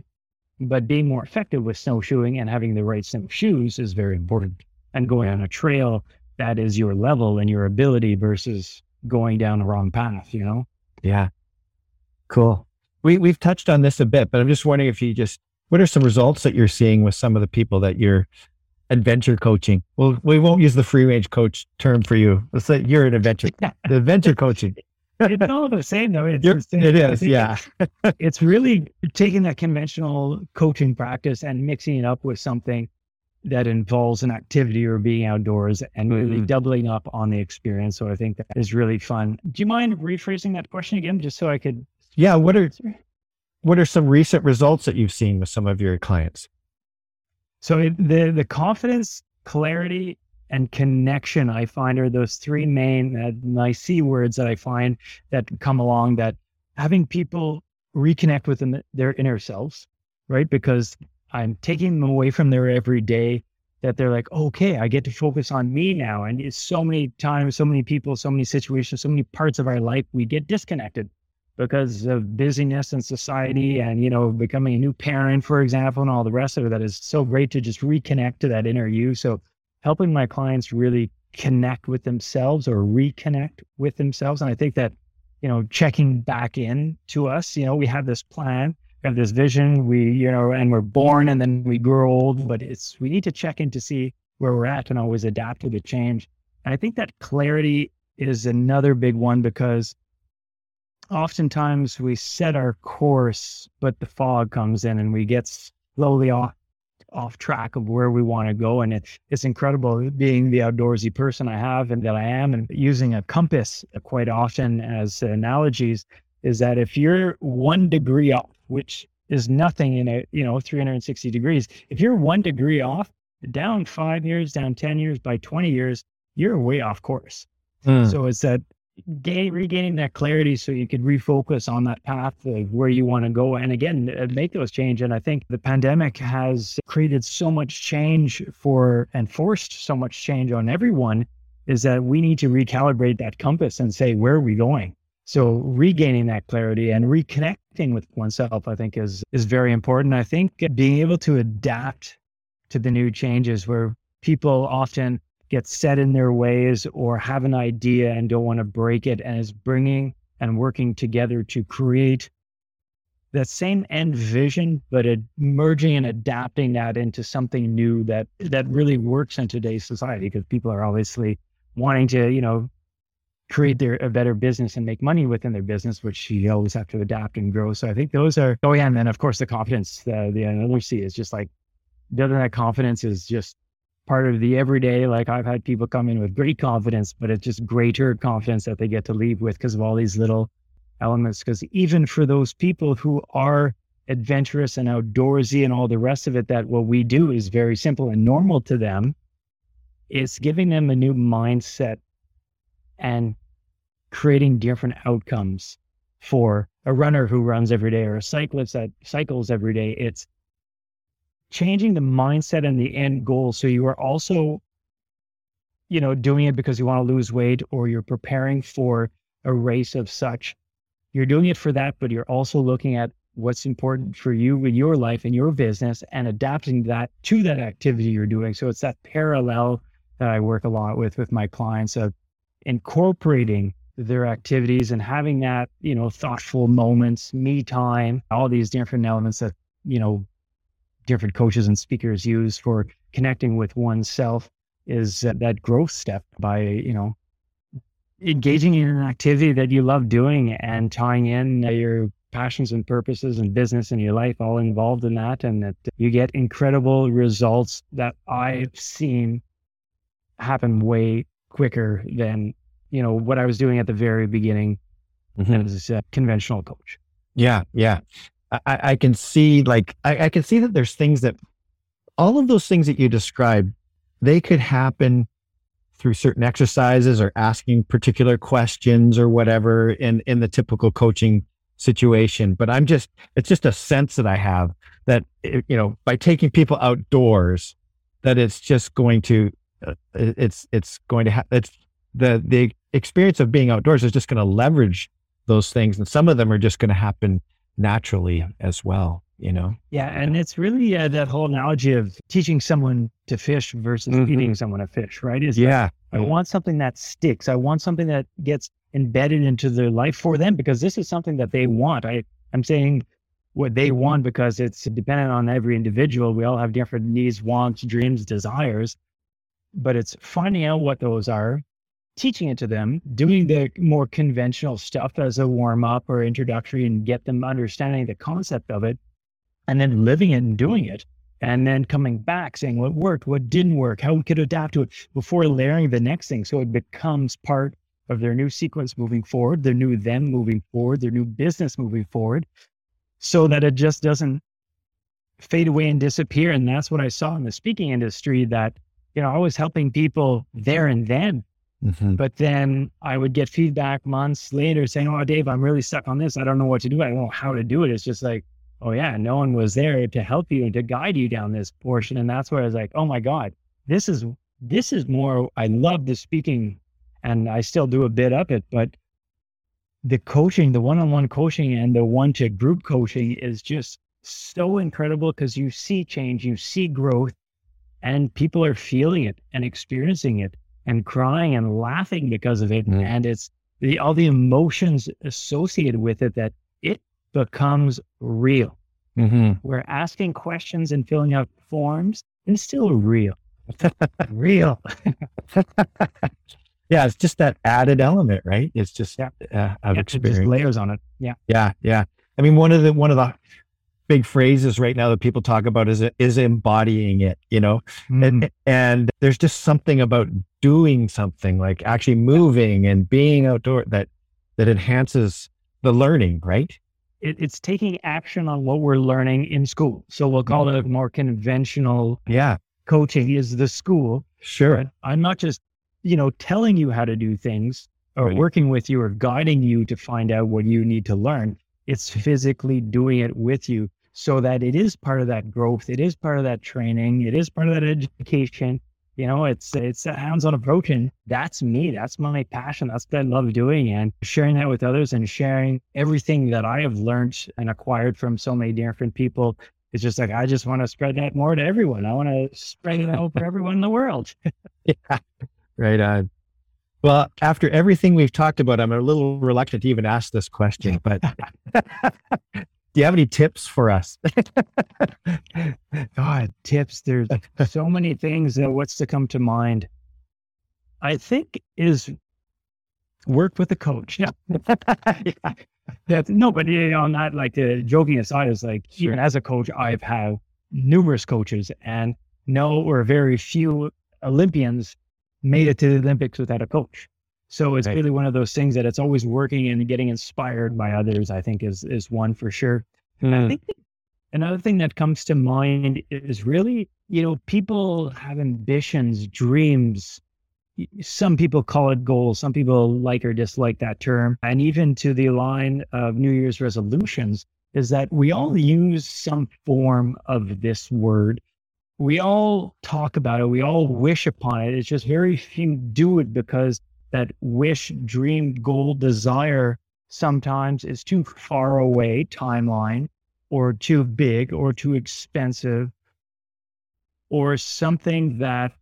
but being more effective with snowshoeing and having the right snowshoes is very important. And going on a trail that is your level and your ability versus going down the wrong path, you know? Yeah. Cool. We we've touched on this a bit, but I'm just wondering if you just what are some results that you're seeing with some of the people that you're adventure coaching? Well, we won't use the free range coach term for you. Let's say you're an adventure the adventure coaching. it's all the same though. It's, it's it is, yeah. it's really taking that conventional coaching practice and mixing it up with something that involves an activity or being outdoors and really mm-hmm. doubling up on the experience. So I think that is really fun. Do you mind rephrasing that question again, just so I could? Yeah. What are what are some recent results that you've seen with some of your clients? So the the confidence, clarity, and connection I find are those three main uh, my C words that I find that come along that having people reconnect with them, their inner selves, right? Because I'm taking them away from their everyday that they're like, okay, I get to focus on me now. And it's so many times, so many people, so many situations, so many parts of our life, we get disconnected because of busyness and society and, you know, becoming a new parent, for example, and all the rest of it. That is so great to just reconnect to that inner you. So helping my clients really connect with themselves or reconnect with themselves. And I think that, you know, checking back in to us, you know, we have this plan, we have this vision, we, you know, and we're born and then we grow old, but it's, we need to check in to see where we're at and always adapt to the change. And I think that clarity is another big one because oftentimes we set our course, but the fog comes in and we get slowly off off track of where we want to go. And it, it's incredible being the outdoorsy person I have and that I am and using a compass quite often as analogies is that if you're one degree off, which is nothing in a, you know, 360 degrees, if you're one degree off, down five years, down 10 years, by 20 years, you're way off course. Mm. So it's that gain, regaining that clarity so you could refocus on that path of where you want to go and again uh, make those change and i think the pandemic has created so much change for and forced so much change on everyone is that we need to recalibrate that compass and say where are we going so regaining that clarity and reconnecting with oneself i think is is very important. I think uh, being able to adapt to the new changes where people often get set in their ways or have an idea and don't want to break it and is bringing and working together to create that same end vision but merging and adapting that into something new that that really works in today's society because people are obviously wanting to you know create their a better business and make money within their business which you always have to adapt and grow so i think those are oh yeah and then of course the confidence uh, the another c is just like building that confidence is just part of the everyday. Like I've had people come in with great confidence, but it's just greater confidence that they get to leave with because of all these little elements. Because even for those people who are adventurous and outdoorsy and all the rest of it, that what we do is very simple and normal to them, it's giving them a new mindset and creating different outcomes for a runner who runs every day or a cyclist that cycles every day. It's changing the mindset and the end goal. So you are also, you know, doing it because you want to lose weight or you're preparing for a race of such. You're doing it for that, but you're also looking at what's important for you in your life and your business and adapting that to that activity you're doing. So it's that parallel that I work a lot with with my clients of incorporating their activities and having that, you know, thoughtful moments, me time, all these different elements that, you know, different coaches and speakers use for connecting with oneself is that growth step by, you know, engaging in an activity that you love doing and tying in your passions and purposes and business in your life all involved in that and that you get incredible results that I've seen happen way quicker than you know what I was doing at the very beginning mm-hmm. as a conventional coach. Yeah, yeah. I, I can see like I, I can see that there's things that all of those things that you described, they could happen through certain exercises or asking particular questions or whatever in in the typical coaching situation but i'm just it's just a sense that i have that you know by taking people outdoors that it's just going to it's it's going to have it's the the experience of being outdoors is just going to leverage those things and some of them are just going to happen naturally as well you know? Yeah and it's really uh, that whole analogy of teaching someone to fish versus mm-hmm. feeding someone a fish right? Is yeah. I want something that sticks. I want something that gets embedded into their life for them because this is something that they want. I i'm saying what they want because it's dependent on every individual. We all have different needs wants dreams desires but it's finding out what those are teaching it to them, doing the more conventional stuff as a warm up or introductory and get them understanding the concept of it, and then living it and doing it. And then coming back saying what worked, what didn't work, how we could adapt to it before layering the next thing. So it becomes part of their new sequence moving forward, their new them moving forward, their new business moving forward, so that it just doesn't fade away and disappear. And that's what I saw in the speaking industry that, you know, I was helping people there and then Mm-hmm. But then I would get feedback months later saying, Oh, Dave, I'm really stuck on this. I don't know what to do. I don't know how to do it. It's just like, Oh, yeah, no one was there to help you and to guide you down this portion. And that's where I was like, Oh my God, this is, this is more, I love the speaking and I still do a bit of it, but the coaching, the one on one coaching and the one to group coaching is just so incredible because you see change, you see growth, and people are feeling it and experiencing it and crying and laughing because of it. Mm. And it's the, all the emotions associated with it that it becomes real. Mm-hmm. We're asking questions and filling out forms and still real. real. yeah, it's just that added element, right? It's just yeah. uh, of yeah, experience. layers on it. Yeah. Yeah. Yeah. I mean, one of the one of the big phrases right now that people talk about is is embodying it, you know, mm-hmm. and, and there's just something about doing something like actually moving and being outdoor that that enhances the learning, right? It, it's taking action on what we're learning in school. So we'll call it more conventional. Yeah, coaching is the school. Sure, I'm not just you know telling you how to do things or right. working with you or guiding you to find out what you need to learn. It's physically doing it with you so that it is part of that growth. It is part of that training. It is part of that education. You know, it's it's a hands-on approach, and that's me. That's my passion. That's what I love doing, and sharing that with others, and sharing everything that I have learned and acquired from so many different people. It's just like I just want to spread that more to everyone. I want to spread it out for everyone in the world. yeah, right on. Well, after everything we've talked about, I'm a little reluctant to even ask this question, but do you have any tips for us? God, tips. There's so many things that what's to come to mind. I think is work with a coach. Yeah. yeah. That's, no, but you know, not like the joking aside is like, sure. even as a coach, I've had numerous coaches and no or very few Olympians made it to the Olympics without a coach. So it's right. really one of those things that it's always working and getting inspired by others, I think is is one for sure. Mm. I hmm. think another thing that comes to mind is really, you know, people have ambitions, dreams. Some people call it goals. Some people like or dislike that term. And even to the line of New Year's resolutions is that we all use some form of this word. We all talk about it. We all wish upon it. It's just very few do it because that wish, dream, goal, desire sometimes is too far away timeline or too big or too expensive or something that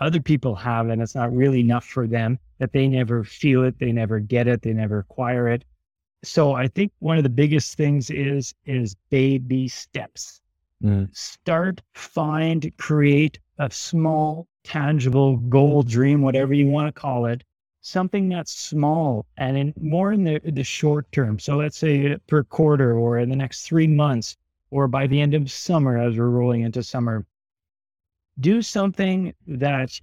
other people have and it's not really enough for them that they never feel it they never get it they never acquire it so i think one of the biggest things is is baby steps mm. start find create a small tangible goal dream whatever you want to call it something that's small and in more in the, the short term. So let's say per quarter or in the next three months or by the end of summer as we're rolling into summer. Do something that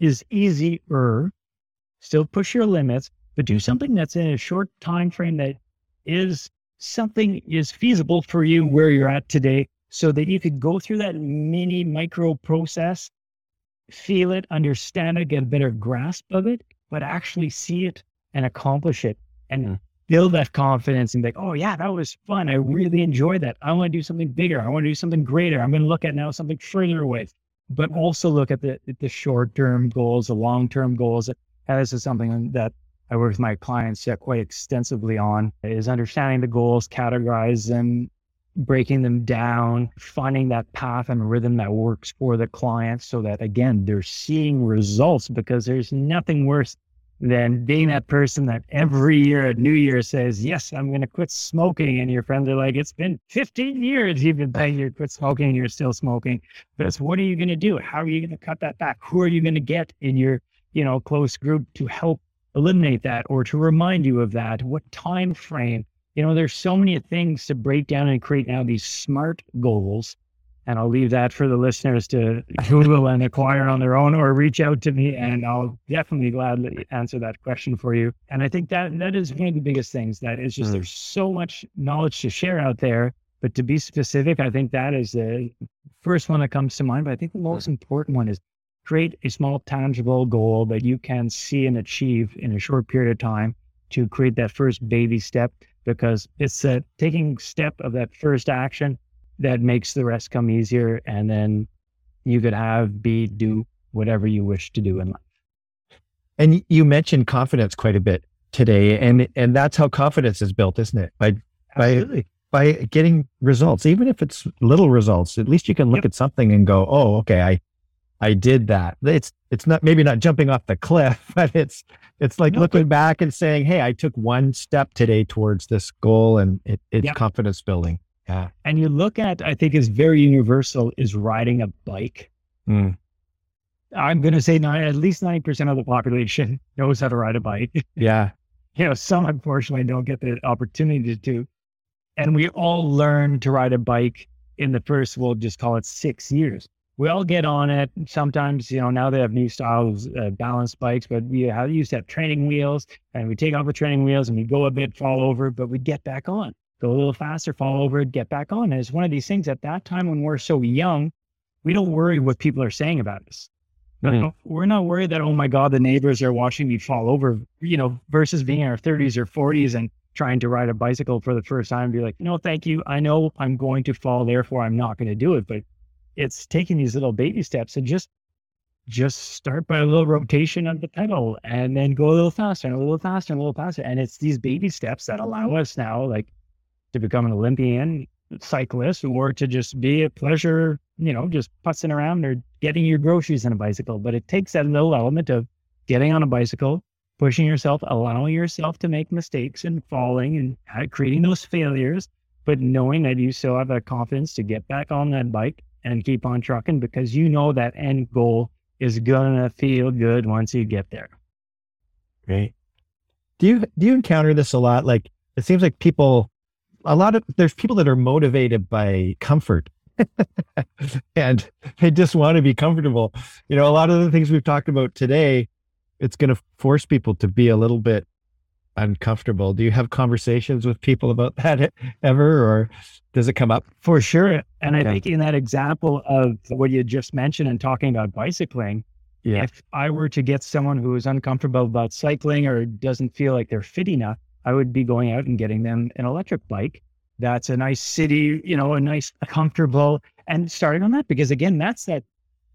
is easier, still push your limits, but do something that's in a short time frame that is something is feasible for you where you're at today so that you could go through that mini micro process feel it, understand it, get a better grasp of it, but actually see it and accomplish it and mm. build that confidence and be like, oh, yeah, that was fun. I really enjoyed that. I want to do something bigger. I want to do something greater. I'm going to look at now something further away, but also look at the, the short term goals, the long term goals. And this is something that I work with my clients quite extensively on is understanding the goals, categorize them, breaking them down, finding that path and rhythm that works for the client so that again, they're seeing results because there's nothing worse than being that person that every year at New Year says, Yes, I'm going to quit smoking. And your friends are like, It's been 15 years you've been saying you quit smoking you're still smoking. But it's what are you going to do? How are you going to cut that back? Who are you going to get in your you know, close group to help eliminate that or to remind you of that? What time frame? You know, there's so many things to break down and create now these smart goals and I'll leave that for the listeners to Google and acquire on their own or reach out to me and I'll definitely gladly answer that question for you. And I think that that is one of the biggest things that is just mm. there's so much knowledge to share out there. But to be specific, I think that is the first one that comes to mind. But I think the most important one is create a small tangible goal that you can see and achieve in a short period of time to create that first baby step because it's a taking step of that first action that makes the rest come easier. And then you could have, be, do whatever you wish to do in life. And you mentioned confidence quite a bit today. And, and that's how confidence is built, isn't it? By, Absolutely. by, by getting results, even if it's little results, at least you can look yep. at something and go, Oh, okay. I, I did that. It's, it's not, maybe not jumping off the cliff, but it's, it's like no, looking but, back and saying, Hey, I took one step today towards this goal and it, it's yep. confidence building. Yeah. And you look at, I think is very universal, is riding a bike. Mm. I'm going to say not, at least 90% of the population knows how to ride a bike. Yeah. you know, some unfortunately don't get the opportunity to. And we all learn to ride a bike in the first, we'll just call it six years. We all get on it. Sometimes, you know, now they have new styles, uh, balance bikes, but we have, used to have training wheels and we take off the training wheels and we go a bit, fall over, but we get back on go a little faster, fall over, get back on. And it's one of these things at that time when we're so young, we don't worry what people are saying about us. Mm-hmm. We're not worried that, oh my God, the neighbors are watching me fall over, you know, versus being in our 30s or 40s and trying to ride a bicycle for the first time and be like, no, thank you. I know I'm going to fall, therefore I'm not going to do it. But it's taking these little baby steps and just just start by a little rotation of the pedal and then go a little faster and a little faster and a little faster. And it's these baby steps that allow us now, like to become an Olympian cyclist or to just be a pleasure, you know, just putzing around or getting your groceries on a bicycle. But it takes that little element of getting on a bicycle, pushing yourself, allowing yourself to make mistakes and falling and creating those failures, but knowing that you still have that confidence to get back on that bike and keep on trucking because you know that end goal is gonna feel good once you get there. Great. Do you do you encounter this a lot? Like it seems like people a lot of there's people that are motivated by comfort and they just want to be comfortable. You know, a lot of the things we've talked about today, it's going to force people to be a little bit uncomfortable. Do you have conversations with people about that ever, or does it come up? For sure. And okay. I think in that example of what you just mentioned and talking about bicycling, yeah. if I were to get someone who is uncomfortable about cycling or doesn't feel like they're fit enough, I would be going out and getting them an electric bike. That's a nice city, you know, a nice, comfortable, and starting on that because again, that's that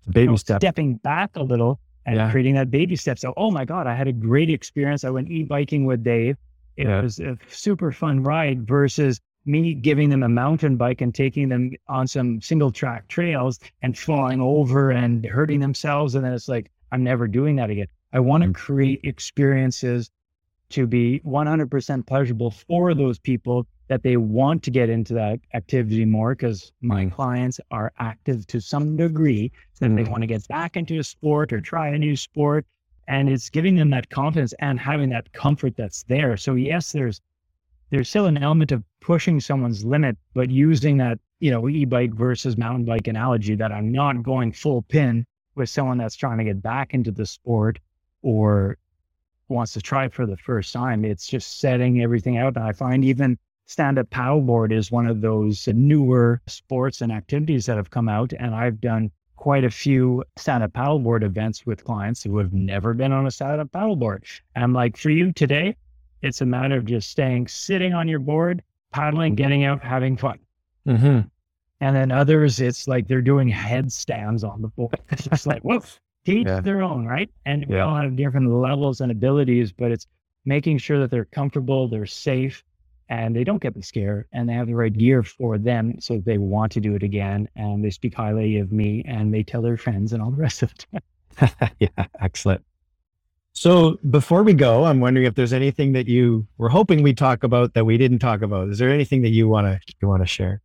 baby you know, step, stepping back a little and yeah. creating that baby step. So, oh my God, I had a great experience. I went e-biking with Dave. It yeah. was a super fun ride versus me giving them a mountain bike and taking them on some single track trails and falling over and hurting themselves. And then it's like, I'm never doing that again. I want to mm. create experiences to be 100% pleasurable for those people that they want to get into that activity more because my clients are active to some degree that mm-hmm. they want to get back into a sport or try a new sport and it's giving them that confidence and having that comfort that's there so yes there's there's still an element of pushing someone's limit but using that you know e-bike versus mountain bike analogy that i'm not going full pin with someone that's trying to get back into the sport or wants to try for the first time. It's just setting everything out. And I find even stand up paddleboard is one of those newer sports and activities that have come out. And I've done quite a few stand up paddleboard events with clients who have never been on a stand up paddleboard. And I'm like, for you today, it's a matter of just staying sitting on your board, paddling, getting out, having fun. Mm-hmm. And then others, it's like they're doing headstands on the board. It's just like, woof, teach yeah. their own, right? And we all have different levels and abilities, but it's making sure that they're comfortable, they're safe, and they don't get the scare and they have the right gear for them so they want to do it again and they speak highly of me and they tell their friends and all the rest of it. yeah, excellent. So before we go, I'm wondering if there's anything that you were hoping we talk about that we didn't talk about. Is there anything that you want to you want to share?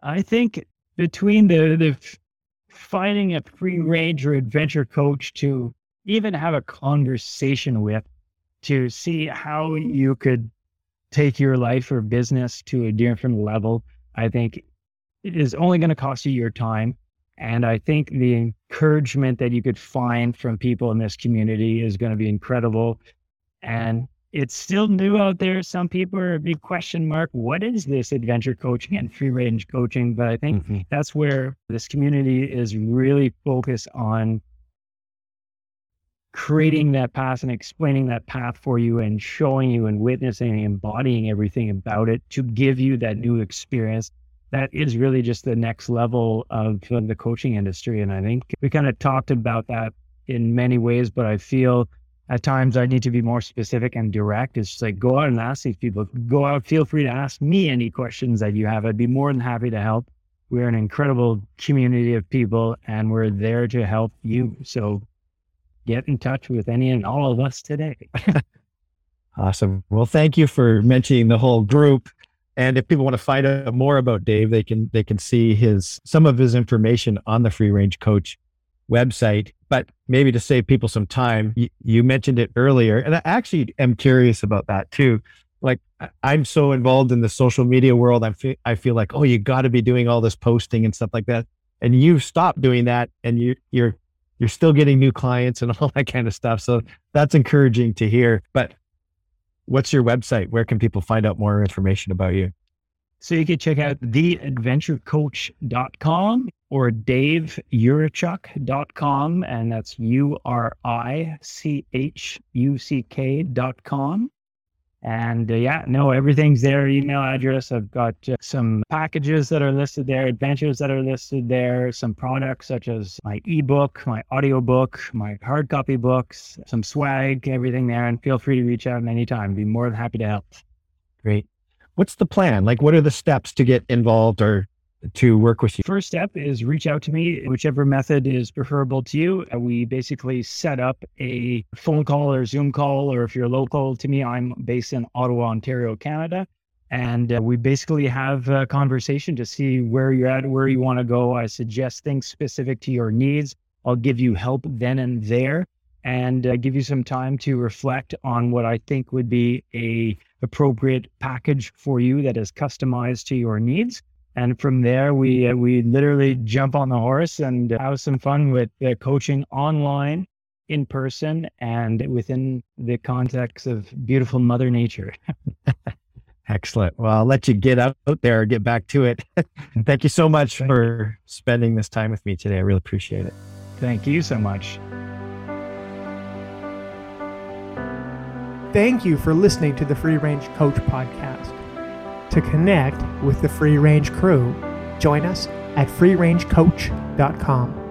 I think between the the finding a free range or adventure coach to even have a conversation with to see how you could take your life or business to a different level, I think it is only going to cost you your time. And I think the encouragement that you could find from people in this community is going to be incredible. And it's still new out there. Some people are a big question mark. What is this adventure coaching and free range coaching? But I think mm-hmm. that's where this community is really focused on creating that path and explaining that path for you and showing you and witnessing and embodying everything about it to give you that new experience. That is really just the next level of the coaching industry. And I think we kind of talked about that in many ways, but I feel at times I need to be more specific and direct. It's just like go out and ask these people. Go out, feel free to ask me any questions that you have. I'd be more than happy to help. We're an incredible community of people and we're there to help you. So get in touch with any and all of us today. awesome. Well, thank you for mentioning the whole group. And if people want to find out more about Dave, they can they can see his some of his information on the Free Range Coach website. But maybe to save people some time, you, you mentioned it earlier, and I actually am curious about that too. Like I'm so involved in the social media world, I feel I feel like oh, you got to be doing all this posting and stuff like that, and you've stopped doing that, and you you're you're still getting new clients and all that kind of stuff. So that's encouraging to hear. But what's your website? Where can people find out more information about you? So you can check out theadventurecoach.com or daveyurichuck.com. And that's U R I C H U C K.com. And uh, yeah, no, everything's there. Email address. I've got uh, some packages that are listed there, adventures that are listed there, some products such as my ebook, my audiobook, my hard copy books, some swag, everything there. And feel free to reach out anytime. Be more than happy to help. Great. What's the plan? Like, what are the steps to get involved or to work with you? First step is reach out to me, whichever method is preferable to you. Uh, we basically set up a phone call or Zoom call, or if you're local to me, I'm based in Ottawa, Ontario, Canada. And uh, we basically have a conversation to see where you're at, where you want to go. I suggest things specific to your needs. I'll give you help then and there and uh, give you some time to reflect on what I think would be a appropriate package for you that is customized to your needs. And from there, we uh, we literally jump on the horse and have some fun with uh, coaching online, in person, and within the context of beautiful Mother Nature. Excellent. Well, I'll let you get out there, get back to it. Thank you so much Thank for you. spending this time with me today. I really appreciate it. Thank you so much. Thank you for listening to the Free Range Coach podcast. To connect with the Free Range crew, join us at freerangecoach.com.